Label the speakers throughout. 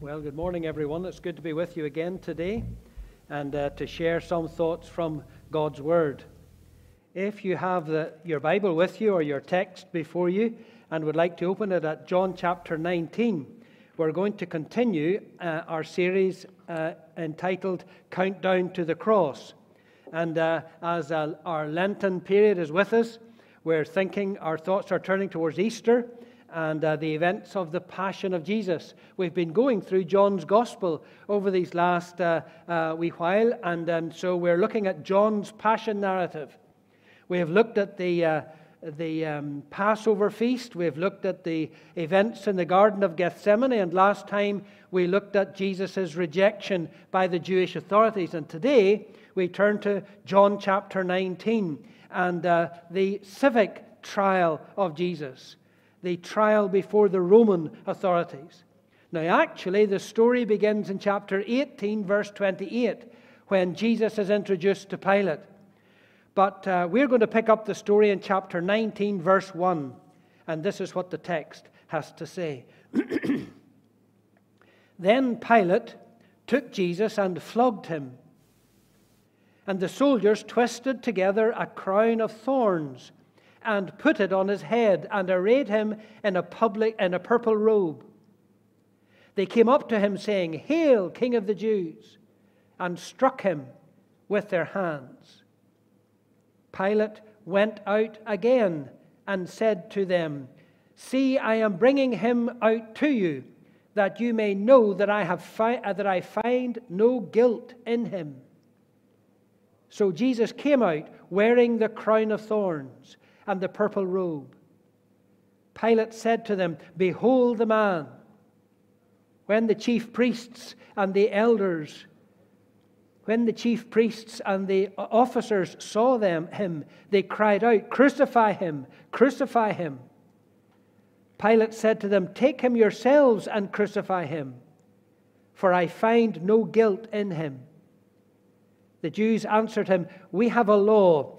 Speaker 1: Well, good morning, everyone. It's good to be with you again today and uh, to share some thoughts from God's Word. If you have the, your Bible with you or your text before you and would like to open it at John chapter 19, we're going to continue uh, our series uh, entitled Countdown to the Cross. And uh, as uh, our Lenten period is with us, we're thinking, our thoughts are turning towards Easter and uh, the events of the Passion of Jesus. We've been going through John's Gospel over these last uh, uh, wee while, and, and so we're looking at John's Passion narrative. We have looked at the, uh, the um, Passover feast, we've looked at the events in the Garden of Gethsemane, and last time we looked at Jesus' rejection by the Jewish authorities. And today we turn to John chapter 19 and uh, the civic trial of Jesus the trial before the Roman authorities. Now, actually, the story begins in chapter 18, verse 28, when Jesus is introduced to Pilate. But uh, we're going to pick up the story in chapter 19, verse 1, and this is what the text has to say. then Pilate took Jesus and flogged him. And the soldiers twisted together a crown of thorns and put it on his head and arrayed him in a public in a purple robe. They came up to him saying, "Hail, King of the Jews!" and struck him with their hands. Pilate went out again and said to them, "See, I am bringing him out to you, that you may know that I have fi- that I find no guilt in him." So Jesus came out wearing the crown of thorns and the purple robe. Pilate said to them, Behold the man. When the chief priests and the elders, when the chief priests and the officers saw them, him, they cried out, Crucify him! Crucify him! Pilate said to them, Take him yourselves and crucify him, for I find no guilt in him. The Jews answered him, We have a law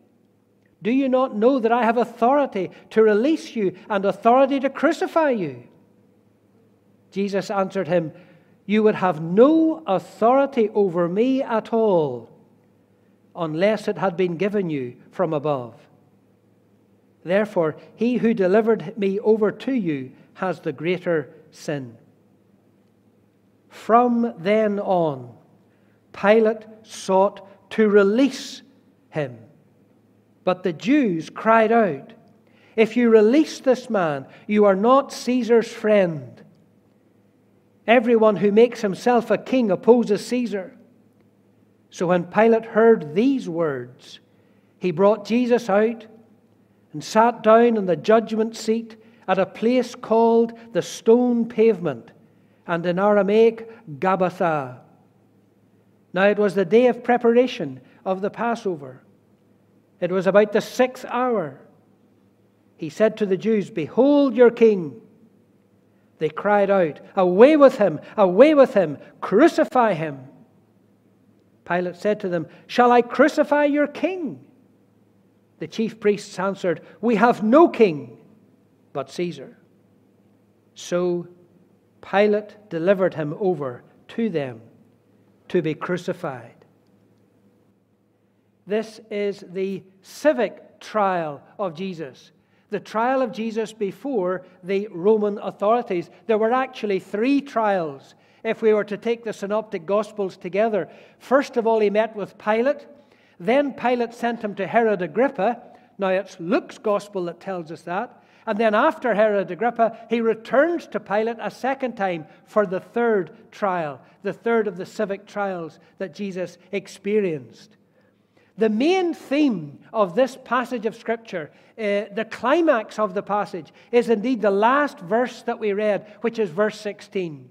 Speaker 1: Do you not know that I have authority to release you and authority to crucify you? Jesus answered him, You would have no authority over me at all unless it had been given you from above. Therefore, he who delivered me over to you has the greater sin. From then on, Pilate sought to release him but the Jews cried out, If you release this man, you are not Caesar's friend. Everyone who makes himself a king opposes Caesar. So when Pilate heard these words, he brought Jesus out and sat down in the judgment seat at a place called the stone pavement, and in Aramaic, Gabbatha. Now it was the day of preparation of the Passover. It was about the sixth hour. He said to the Jews, Behold your king. They cried out, Away with him! Away with him! Crucify him! Pilate said to them, Shall I crucify your king? The chief priests answered, We have no king but Caesar. So Pilate delivered him over to them to be crucified. This is the civic trial of Jesus. The trial of Jesus before the Roman authorities. There were actually three trials if we were to take the synoptic gospels together. First of all, he met with Pilate. Then Pilate sent him to Herod Agrippa. Now, it's Luke's gospel that tells us that. And then, after Herod Agrippa, he returns to Pilate a second time for the third trial, the third of the civic trials that Jesus experienced. The main theme of this passage of Scripture, uh, the climax of the passage, is indeed the last verse that we read, which is verse 16.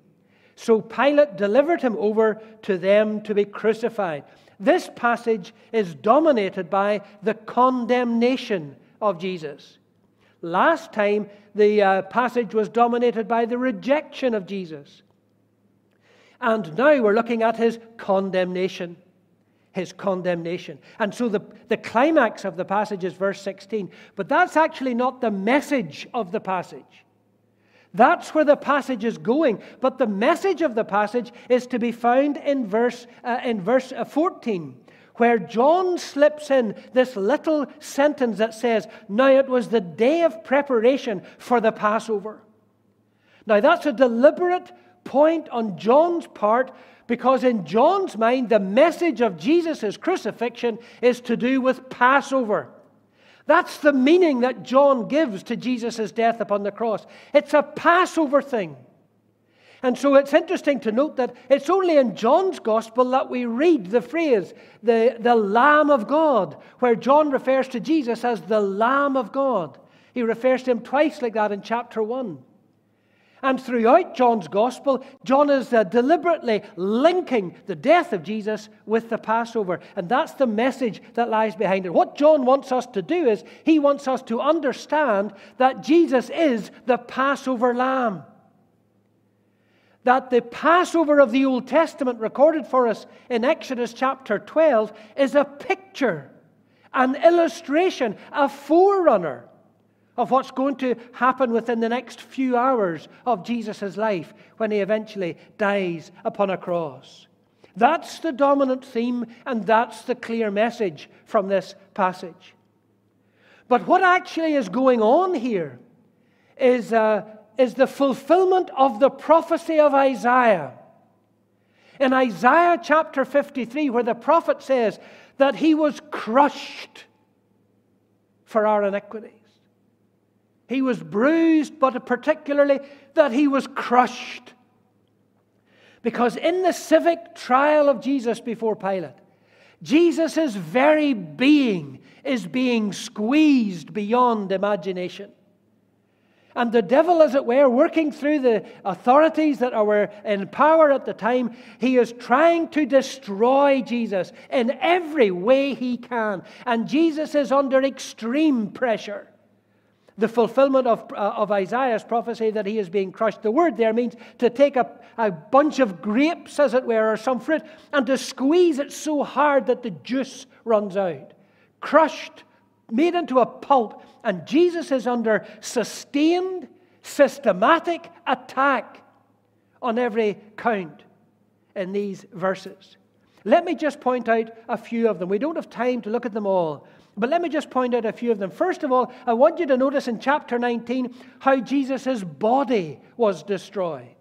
Speaker 1: So Pilate delivered him over to them to be crucified. This passage is dominated by the condemnation of Jesus. Last time, the uh, passage was dominated by the rejection of Jesus. And now we're looking at his condemnation. His condemnation. And so the, the climax of the passage is verse 16. But that's actually not the message of the passage. That's where the passage is going. But the message of the passage is to be found in verse, uh, in verse uh, 14, where John slips in this little sentence that says, Now it was the day of preparation for the Passover. Now that's a deliberate point on John's part because in John's mind, the message of Jesus' crucifixion is to do with Passover. That's the meaning that John gives to Jesus' death upon the cross. It's a Passover thing. And so it's interesting to note that it's only in John's gospel that we read the phrase, the, the Lamb of God, where John refers to Jesus as the Lamb of God. He refers to him twice like that in chapter 1. And throughout John's gospel, John is uh, deliberately linking the death of Jesus with the Passover. And that's the message that lies behind it. What John wants us to do is he wants us to understand that Jesus is the Passover lamb. That the Passover of the Old Testament, recorded for us in Exodus chapter 12, is a picture, an illustration, a forerunner of what's going to happen within the next few hours of Jesus' life when he eventually dies upon a cross. That's the dominant theme, and that's the clear message from this passage. But what actually is going on here is, uh, is the fulfillment of the prophecy of Isaiah. In Isaiah chapter 53, where the prophet says that he was crushed for our iniquity. He was bruised, but particularly that he was crushed. Because in the civic trial of Jesus before Pilate, Jesus' very being is being squeezed beyond imagination. And the devil, as it were, working through the authorities that were in power at the time, he is trying to destroy Jesus in every way he can. And Jesus is under extreme pressure the fulfillment of, uh, of Isaiah's prophecy that he is being crushed. The word there means to take a, a bunch of grapes, as it were, or some fruit, and to squeeze it so hard that the juice runs out. Crushed, made into a pulp, and Jesus is under sustained, systematic attack on every count in these verses. Let me just point out a few of them. We don't have time to look at them all. But let me just point out a few of them. First of all, I want you to notice in chapter 19 how Jesus' body was destroyed.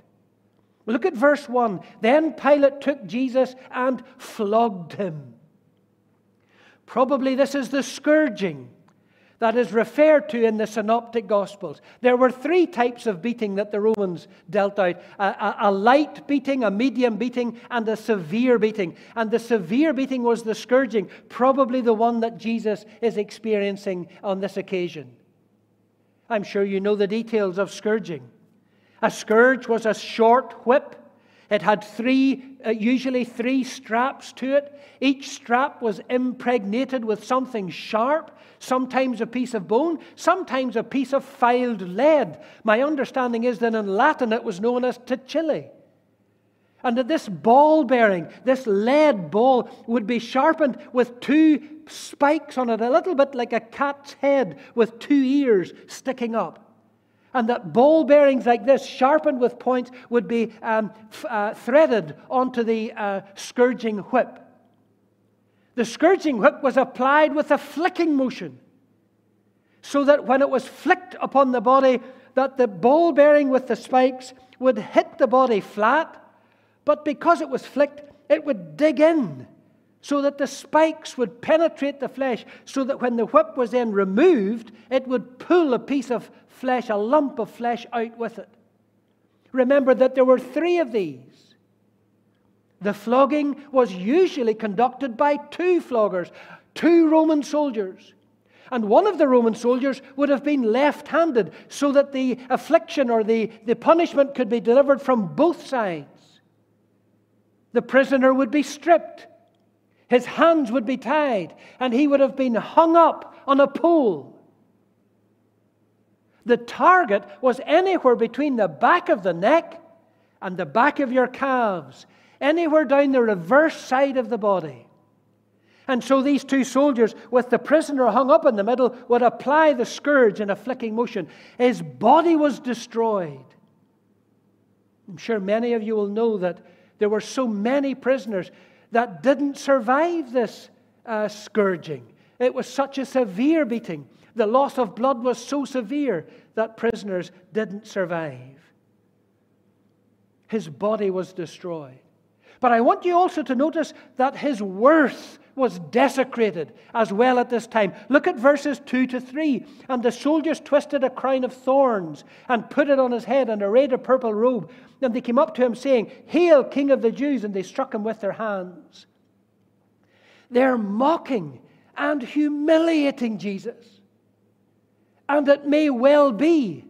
Speaker 1: Look at verse 1. Then Pilate took Jesus and flogged him. Probably this is the scourging that is referred to in the synoptic gospels. There were three types of beating that the Romans dealt out a, a, a, light beating, a medium beating, and a severe beating. And the severe beating was the scourging, probably the one that Jesus is experiencing on this occasion. I'm sure you know the details of scourging. A scourge was a short whip it had three, uh, usually three straps to it. Each strap was impregnated with something sharp, sometimes a piece of bone, sometimes a piece of filed lead. My understanding is that in Latin it was known as tocilli. And that this ball bearing, this lead ball, would be sharpened with two spikes on it, a little bit like a cat's head with two ears sticking up and that ball bearings like this, sharpened with points, would be um, f- uh, threaded onto the uh, scourging whip. The scourging whip was applied with a flicking motion, so that when it was flicked upon the body, that the ball bearing with the spikes would hit the body flat, but because it was flicked, it would dig in so that the spikes would penetrate the flesh, so that when the whip was then removed, it would pull a piece of flesh, a lump of flesh out with it. Remember that there were three of these. The flogging was usually conducted by two floggers, two Roman soldiers. And one of the Roman soldiers would have been left handed so that the affliction or the, the punishment could be delivered from both sides. the prisoner would be stripped, his hands would be tied, and he would have been hung up on a pole. The target was anywhere between the back of the neck and the back of your calves, anywhere down the reverse side of the body. And so these two soldiers, with the prisoner hung up in the middle, would apply the scourge in a flicking motion. His body was destroyed. I'm sure many of you will know that there were so many prisoners that didn't survive this uh, scourging. It was such a severe beating. The loss of blood was so severe that prisoners didn't survive. His body was destroyed. But I want you also to notice that his worth was desecrated as well at this time. Look at verses 2 to 3. And the soldiers twisted a crown of thorns and put it on his head and arrayed a purple robe. And they came up to him, saying, Hail, King of the Jews! And they struck him with their hands. They're mocking and humiliating Jesus. And it may well be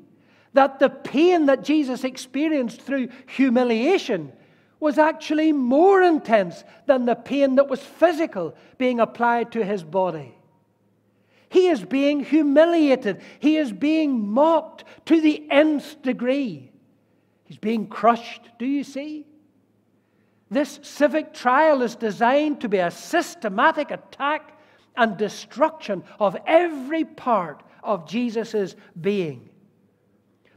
Speaker 1: that the pain that Jesus experienced through humiliation was actually more intense than the pain that was physical being applied to his body. He is being humiliated. He is being mocked to the nth degree. He's being crushed. Do you see? This civic trial is designed to be a systematic attack and destruction of every part of Jesus' being.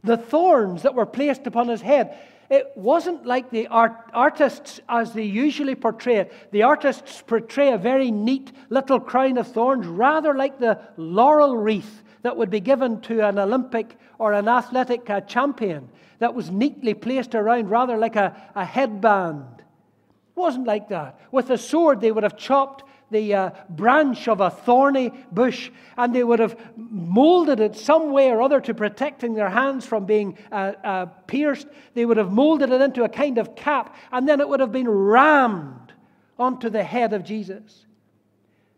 Speaker 1: The thorns that were placed upon his head it wasn't like the art, artists, as they usually portray it. The artists portray a very neat little crown of thorns, rather like the laurel wreath that would be given to an Olympic or an athletic uh, champion that was neatly placed around, rather like a, a headband. It wasn't like that. With a sword, they would have chopped the uh, branch of a thorny bush, and they would have molded it some way or other to protecting their hands from being uh, uh, pierced. They would have molded it into a kind of cap, and then it would have been rammed onto the head of Jesus.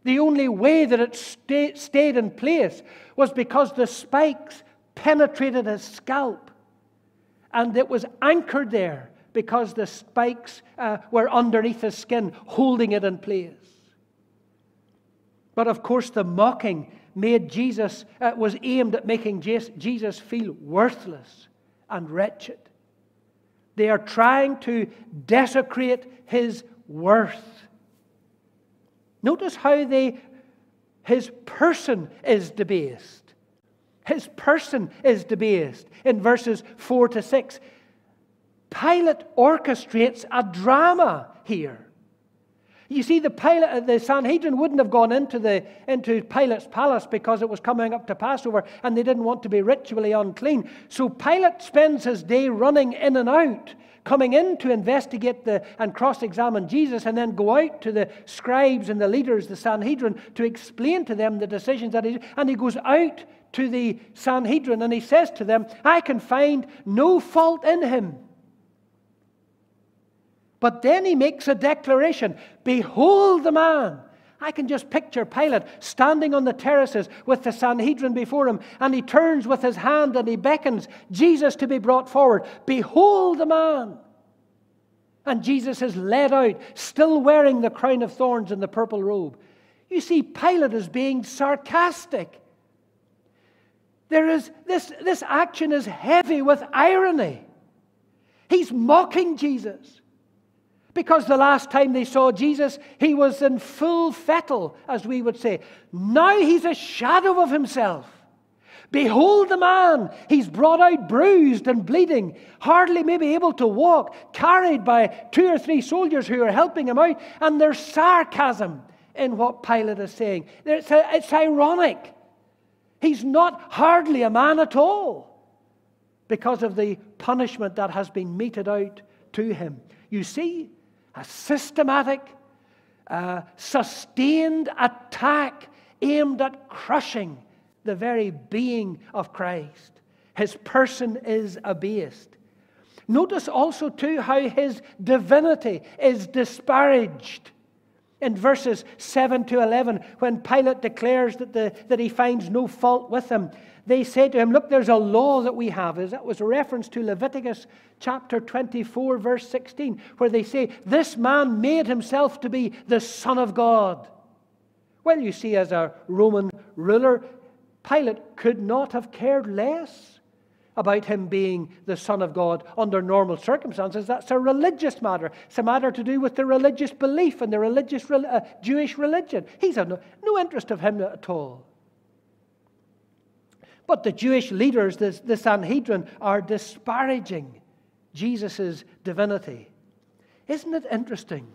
Speaker 1: The only way that it stay, stayed in place was because the spikes penetrated his scalp, and it was anchored there because the spikes uh, were underneath his skin, holding it in place. But of course, the mocking made Jesus, uh, was aimed at making Jesus feel worthless and wretched. They are trying to desecrate his worth. Notice how they, his person is debased. His person is debased in verses 4 to 6. Pilate orchestrates a drama here. You see, the, Pilate, uh, the Sanhedrin wouldn't have gone into, the, into Pilate's palace because it was coming up to Passover and they didn't want to be ritually unclean. So Pilate spends his day running in and out, coming in to investigate the, and cross examine Jesus, and then go out to the scribes and the leaders, the Sanhedrin, to explain to them the decisions that he And he goes out to the Sanhedrin and he says to them, I can find no fault in him. But then he makes a declaration Behold the man. I can just picture Pilate standing on the terraces with the Sanhedrin before him, and he turns with his hand and he beckons Jesus to be brought forward. Behold the man. And Jesus is led out, still wearing the crown of thorns and the purple robe. You see, Pilate is being sarcastic. There is this, this action is heavy with irony. He's mocking Jesus. Because the last time they saw Jesus, he was in full fettle, as we would say. Now he's a shadow of himself. Behold the man. He's brought out bruised and bleeding, hardly maybe able to walk, carried by two or three soldiers who are helping him out. And there's sarcasm in what Pilate is saying. It's, it's ironic. He's not hardly a man at all because of the punishment that has been meted out to him. You see, a systematic, uh, sustained attack aimed at crushing the very being of Christ. His person is abased. Notice also, too, how his divinity is disparaged In verses 7 to 11, when Pilate declares that, the, that he finds no fault with him, they say to him, Look, there's a law that we have. That was a reference to Leviticus chapter 24, verse 16, where they say, This man made himself to be the Son of God. Well, you see, as a Roman ruler, Pilate could not have cared less about him being the Son of God under normal circumstances. That's a religious matter. It's a matter to do with the religious belief and the religious uh, Jewish religion. He's no, no interest of him at all. But the Jewish leaders, the, the Sanhedrin, are disparaging Jesus' divinity. Isn't it interesting?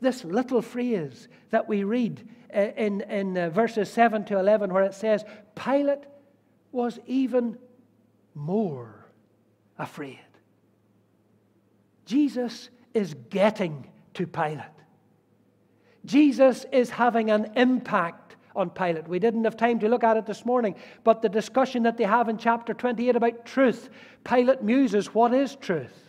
Speaker 1: This little phrase that we read uh, in, in uh, verses 7 to 11, where it says, Pilate was even more afraid. Jesus is getting to Pilate. Jesus is having an impact on Pilate. We didn't have time to look at it this morning, but the discussion that they have in chapter 28 about truth, Pilate muses, What is truth?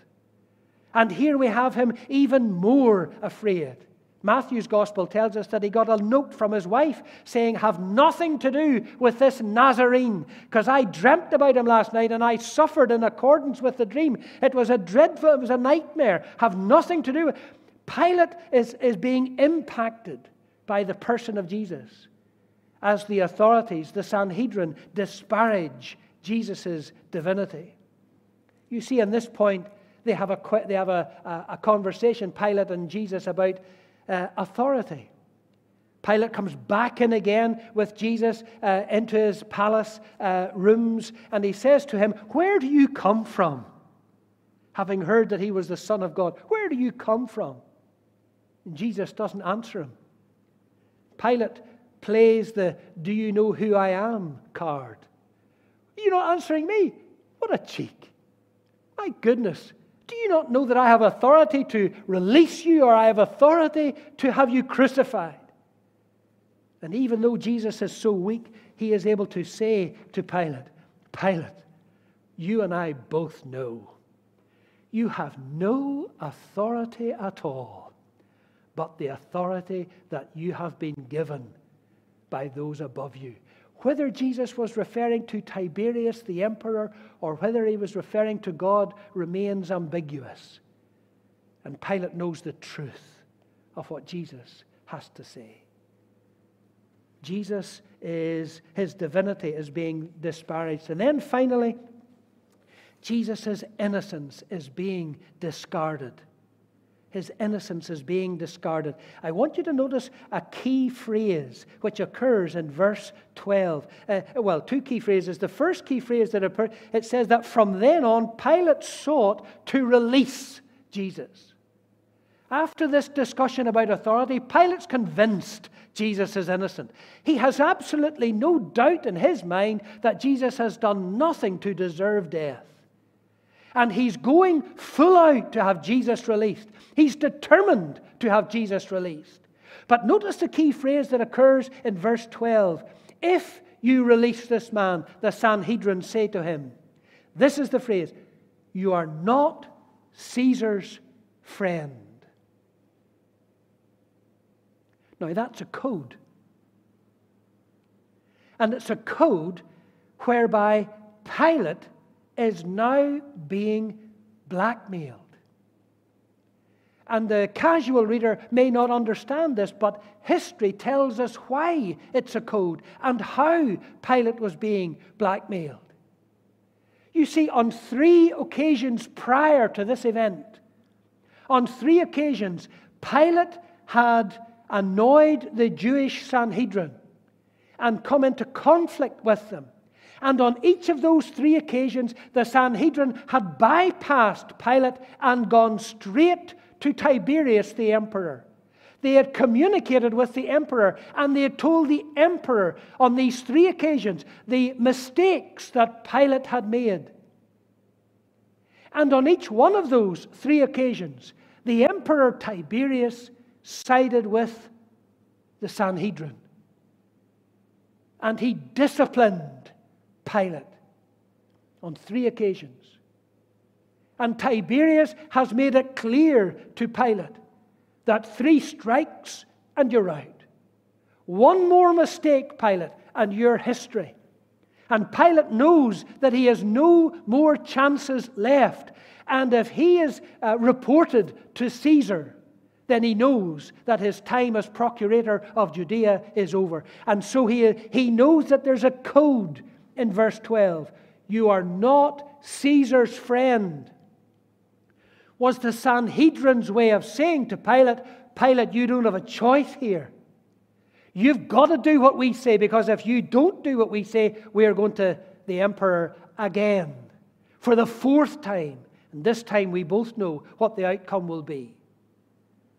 Speaker 1: And here we have him even more afraid. Matthew's gospel tells us that he got a note from his wife saying, Have nothing to do with this Nazarene, because I dreamt about him last night and I suffered in accordance with the dream. It was a dreadful, it was a nightmare. Have nothing to do with Pilate is, is being impacted by the person of Jesus as the authorities, the Sanhedrin, disparage Jesus' divinity. You see, in this point, they have a, they have a, a, a conversation, Pilate and Jesus, about uh, authority. Pilate comes back in again with Jesus uh, into his palace uh, rooms, and he says to him, Where do you come from? Having heard that he was the Son of God, where do you come from? And Jesus doesn't answer him. Pilate plays the Do you know who I am card. You're not answering me. What a cheek. My goodness. Do you not know that I have authority to release you or I have authority to have you crucified? And even though Jesus is so weak, he is able to say to Pilate, Pilate, you and I both know you have no authority at all but the authority that you have been given by those above you. Whether Jesus was referring to Tiberius the emperor or whether he was referring to God remains ambiguous. And Pilate knows the truth of what Jesus has to say. Jesus is, his divinity is being disparaged. And then finally, Jesus' innocence is being discarded his innocence is being discarded. I want you to notice a key phrase which occurs in verse 12. Uh, well, two key phrases. The first key phrase that occurs, it says that from then on, Pilate sought to release Jesus. After this discussion about authority, Pilate's convinced Jesus is innocent. He has absolutely no doubt in his mind that Jesus has done nothing to deserve death. And he's going full out to have Jesus released. He's determined to have Jesus released. But notice the key phrase that occurs in verse 12. If you release this man, the Sanhedrin say to him, This is the phrase, you are not Caesar's friend. Now, that's a code. And it's a code whereby Pilate is now being blackmailed. And the casual reader may not understand this, but history tells us why it's a code and how Pilate was being blackmailed. You see, on three occasions prior to this event, on three occasions, Pilate had annoyed the Jewish Sanhedrin and come into conflict with them and on each of those three occasions, the Sanhedrin had bypassed Pilate and gone straight to Tiberius the emperor. They had communicated with the emperor and they had told the emperor on these three occasions the mistakes that Pilate had made. And on each one of those three occasions, the emperor Tiberius sided with the Sanhedrin. And he disciplined Pilate on three occasions. And Tiberius has made it clear to Pilate that three strikes and you're out. One more mistake, Pilate, and you're history. And Pilate knows that he has no more chances left. And if he is uh, reported to Caesar, then he knows that his time as procurator of Judea is over. And so he, he knows that there's a code in verse 12. You are not Caesar's friend. Was the Sanhedrin's way of saying to Pilate, Pilate, you don't have a choice here. You've got to do what we say because if you don't do what we say, we are going to the emperor again for the fourth time. And this time we both know what the outcome will be.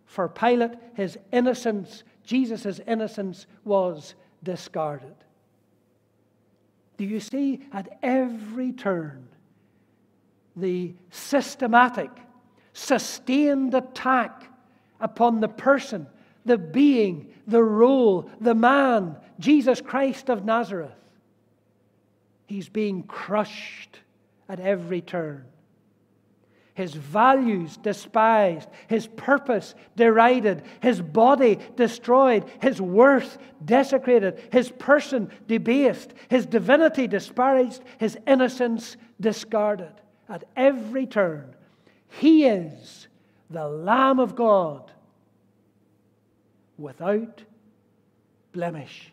Speaker 1: For Pilate, his innocence, Jesus' innocence, was discarded. Do you see at every turn the systematic, sustained attack upon the person the being, the role, the man, Jesus Christ of Nazareth. He's being crushed at every turn. His values despised, his purpose derided, his body destroyed, his worth desecrated, his person debased, his divinity disparaged, his innocence discarded. At every turn, he is the Lamb of God without blemish.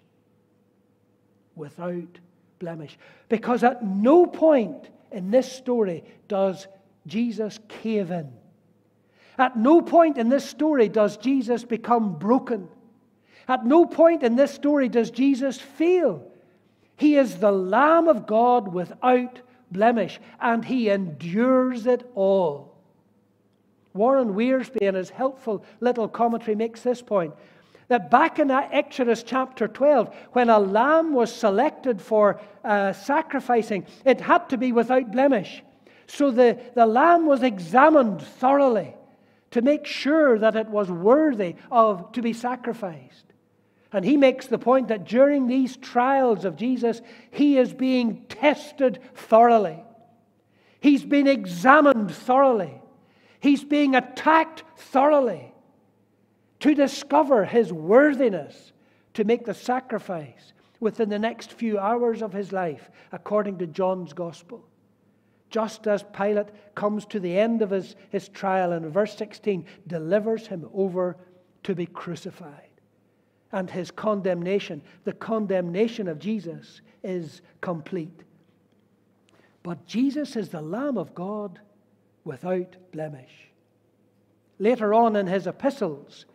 Speaker 1: Without blemish. Because at no point in this story does Jesus cave in. At no point in this story does Jesus become broken. At no point in this story does Jesus fail. He is the Lamb of God without blemish, and he endures it all. Warren Wiersbe, in his helpful little commentary, makes this point that back in Exodus chapter 12, when a lamb was selected for uh, sacrificing, it had to be without blemish. So the, the lamb was examined thoroughly to make sure that it was worthy of to be sacrificed. And he makes the point that during these trials of Jesus, he is being tested thoroughly. He's been examined thoroughly. He's being attacked thoroughly to discover his worthiness to make the sacrifice within the next few hours of his life, according to John's Gospel. Just as Pilate comes to the end of his, his trial in verse 16, delivers him over to be crucified. And his condemnation, the condemnation of Jesus, is complete. But Jesus is the Lamb of God without blemish. Later on in his epistles,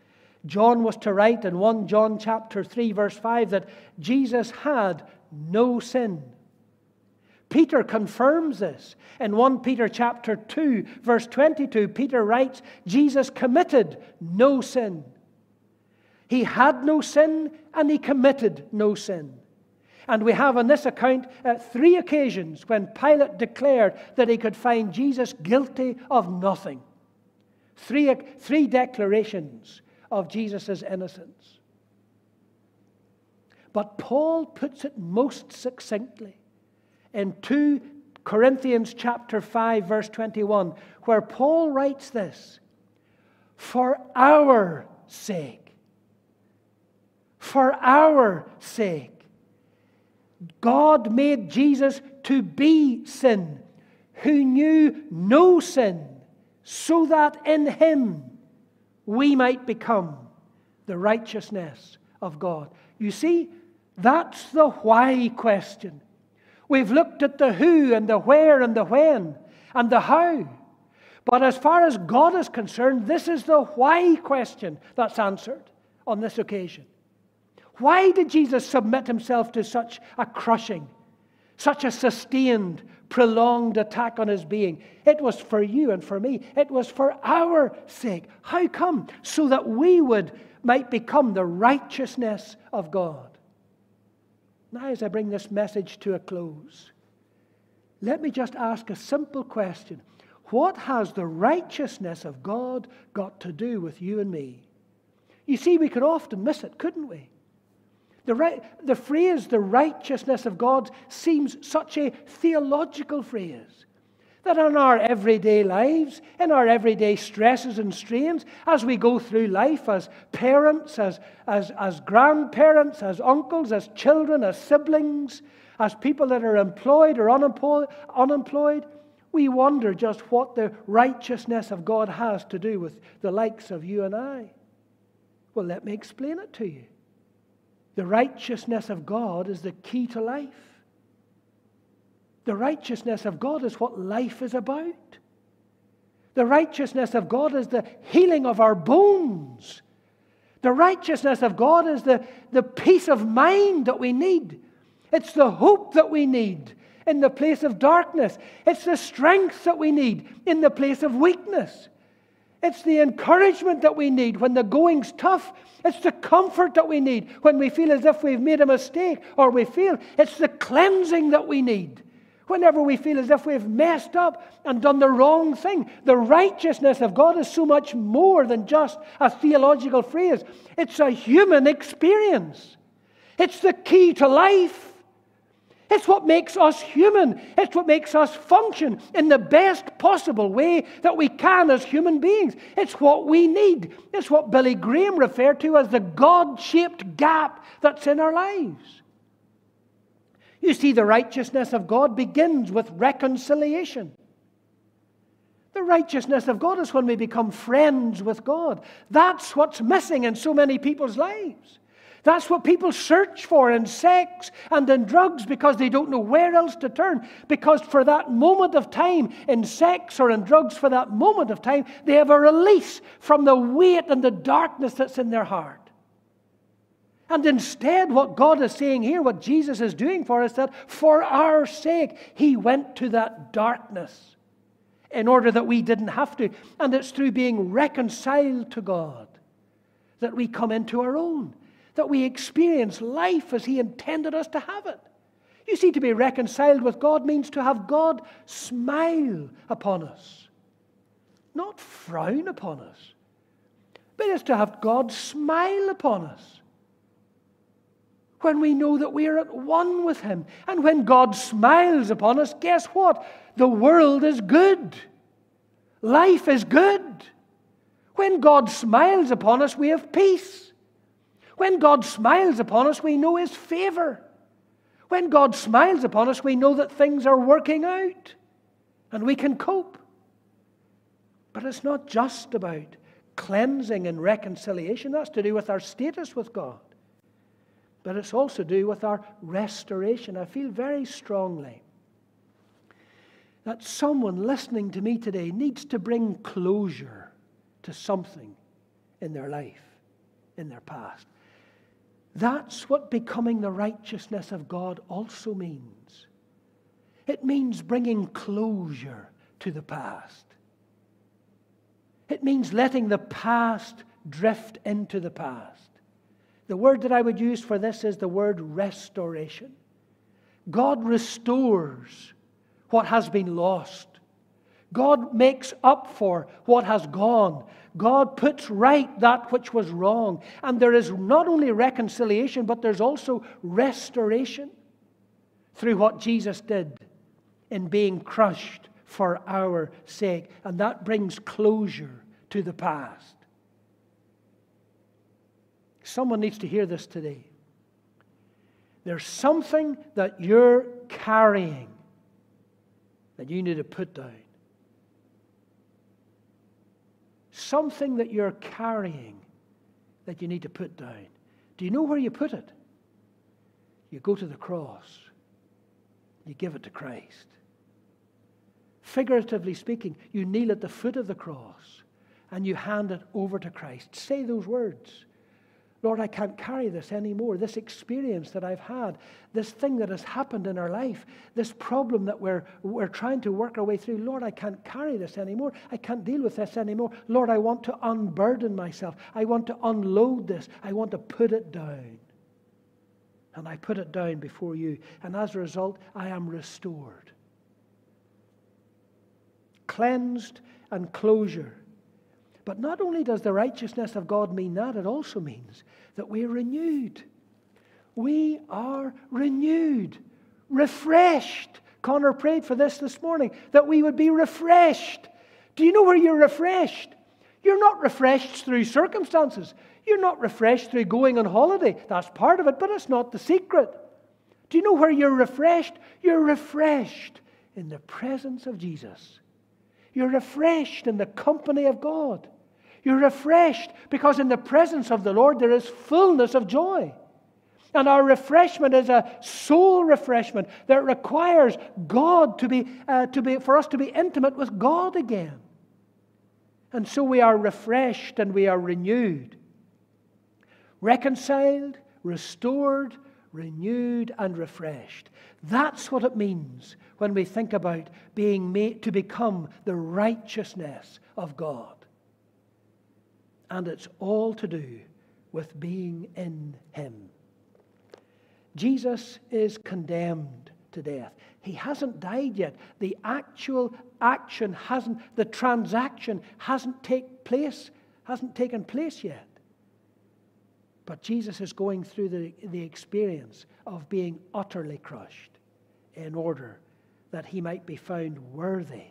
Speaker 1: John was to write in 1 John chapter 3 verse 5 that Jesus had no sin. Peter confirms this. In 1 Peter chapter 2 verse 22 Peter writes Jesus committed no sin. He had no sin and he committed no sin. And we have on this account uh, three occasions when Pilate declared that he could find Jesus guilty of nothing. Three, three declarations of Jesus' innocence. But Paul puts it most succinctly in 2 Corinthians chapter 5 verse 21 where Paul writes this for our sake for our sake God made Jesus to be sin who knew no sin so that in him we might become the righteousness of God. You see, that's the why question. We've looked at the who and the where and the when and the how. But as far as God is concerned, this is the why question that's answered on this occasion. Why did Jesus submit himself to such a crushing, such a sustained, prolonged attack on his being. It was for you and for me. It was for our sake. How come? So that we would might become the righteousness of God. Now, as I bring this message to a close, let me just ask a simple question. What has the righteousness of God got to do with you and me? You see, we could often miss it, couldn't we? The, right, the phrase, the righteousness of God, seems such a theological phrase That in our everyday lives, in our everyday stresses and strains, as we go through life as parents, as, as, as grandparents, as uncles, as children, as siblings, as people that are employed or unemployed, unemployed, we wonder just what the righteousness of God has to do with the likes of you and I. Well, let me explain it to you. The righteousness of God is the key to life. The righteousness of God is what life is about. The righteousness of God is the healing of our bones. The righteousness of God is the, the peace of mind that we need. It's the hope that we need in the place of darkness. It's the strength that we need in the place of weakness. It's the encouragement that we need when the going's tough. It's the comfort that we need when we feel as if we've made a mistake or we feel it's the cleansing that we need whenever we feel as if we've messed up and done the wrong thing. The righteousness of God is so much more than just a theological phrase, it's a human experience. It's the key to life. It's what makes us human. It's what makes us function in the best possible way that we can as human beings. It's what we need. It's what Billy Graham referred to as the God shaped gap that's in our lives. You see, the righteousness of God begins with reconciliation. The righteousness of God is when we become friends with God. That's what's missing in so many people's lives. That's what people search for in sex and in drugs because they don't know where else to turn. Because for that moment of time, in sex or in drugs, for that moment of time, they have a release from the weight and the darkness that's in their heart. And instead, what God is saying here, what Jesus is doing for us, that for our sake, He went to that darkness in order that we didn't have to. And it's through being reconciled to God that we come into our own that we experience life as He intended us to have it. You see, to be reconciled with God means to have God smile upon us, not frown upon us, but it's to have God smile upon us. When we know that we are at one with Him. And when God smiles upon us, guess what? The world is good. Life is good. When God smiles upon us, we have peace. When God smiles upon us, we know His favor. When God smiles upon us, we know that things are working out and we can cope. But it's not just about cleansing and reconciliation, that's to do with our status with God. But it's also to do with our restoration. I feel very strongly that someone listening to me today needs to bring closure to something in their life, in their past. That's what becoming the righteousness of God also means. It means bringing closure to the past. It means letting the past drift into the past. The word that I would use for this is the word restoration. God restores what has been lost. God makes up for what has gone. God puts right that which was wrong. And there is not only reconciliation, but there's also restoration through what Jesus did in being crushed for our sake. And that brings closure to the past. Someone needs to hear this today. There's something that you're carrying that you need to put down. something that you're carrying that you need to put down. Do you know where you put it? You go to the cross, you give it to Christ. Figuratively speaking, you kneel at the foot of the cross and you hand it over to Christ. Say those words. Lord, I can't carry this anymore. This experience that I've had, this thing that has happened in our life, this problem that we're, we're trying to work our way through. Lord, I can't carry this anymore. I can't deal with this anymore. Lord, I want to unburden myself. I want to unload this. I want to put it down. And I put it down before you. And as a result, I am restored, cleansed, and closure but not only does the righteousness of God mean that, it also means that we're renewed. We are renewed, refreshed, Connor prayed for this this morning, that we would be refreshed. Do you know where you're refreshed? You're not refreshed through circumstances. You're not refreshed through going on holiday. That's part of it, but it's not the secret. Do you know where you're refreshed? You're refreshed in the presence of Jesus. You're refreshed in the company of God. You're refreshed because in the presence of the Lord there is fullness of joy. And our refreshment is a soul refreshment that requires God to be, uh, to be, for us to be intimate with God again. And so we are refreshed and we are renewed, reconciled, restored, renewed, and refreshed. That's what it means when we think about being made to become the righteousness of God. And it's all to do with being in Him. Jesus is condemned to death. He hasn't died yet. The actual action hasn't, the transaction hasn't take place, hasn't taken place yet. But Jesus is going through the, the experience of being utterly crushed in order that he might be found worthy,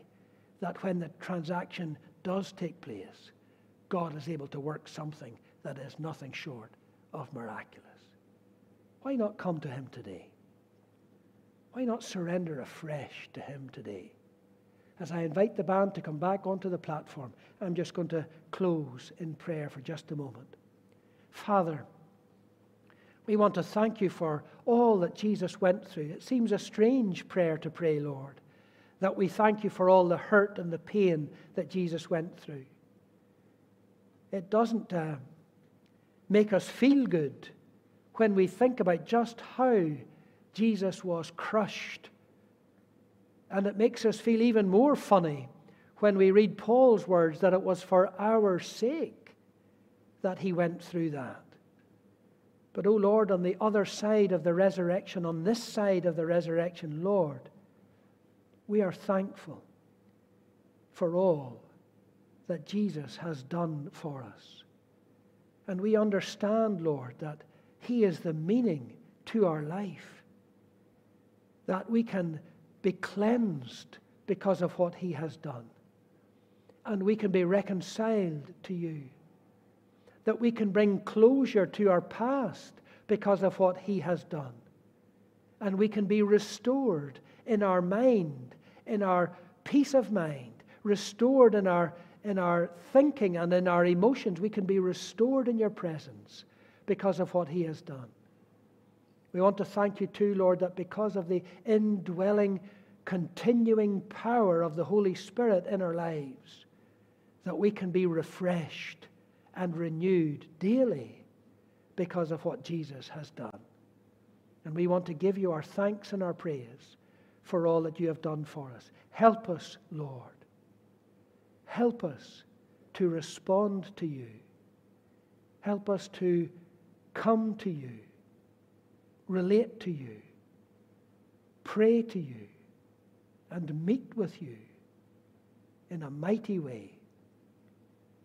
Speaker 1: that when the transaction does take place, God is able to work something that is nothing short of miraculous. Why not come to Him today? Why not surrender afresh to Him today? As I invite the band to come back onto the platform, I'm just going to close in prayer for just a moment. Father, we want to thank you for all that Jesus went through. It seems a strange prayer to pray, Lord, that we thank you for all the hurt and the pain that Jesus went through. It doesn't uh, make us feel good when we think about just how Jesus was crushed. And it makes us feel even more funny when we read Paul's words that it was for our sake that he went through that. But, oh Lord, on the other side of the resurrection, on this side of the resurrection, Lord, we are thankful for all that Jesus has done for us. And we understand, Lord, that he is the meaning to our life. That we can be cleansed because of what He has done. And we can be reconciled to you. That we can bring closure to our past because of what He has done. And we can be restored in our mind, in our peace of mind, restored in our, in our thinking and in our emotions. We can be restored in your presence because of what he has done. We want to thank you too, Lord, that because of the indwelling, continuing power of the Holy Spirit in our lives, that we can be refreshed and renewed daily because of what Jesus has done. And we want to give you our thanks and our praise for all that you have done for us. Help us, Lord. Help us to respond to you. Help us to come to you, relate to you, pray to you, and meet with you in a mighty way.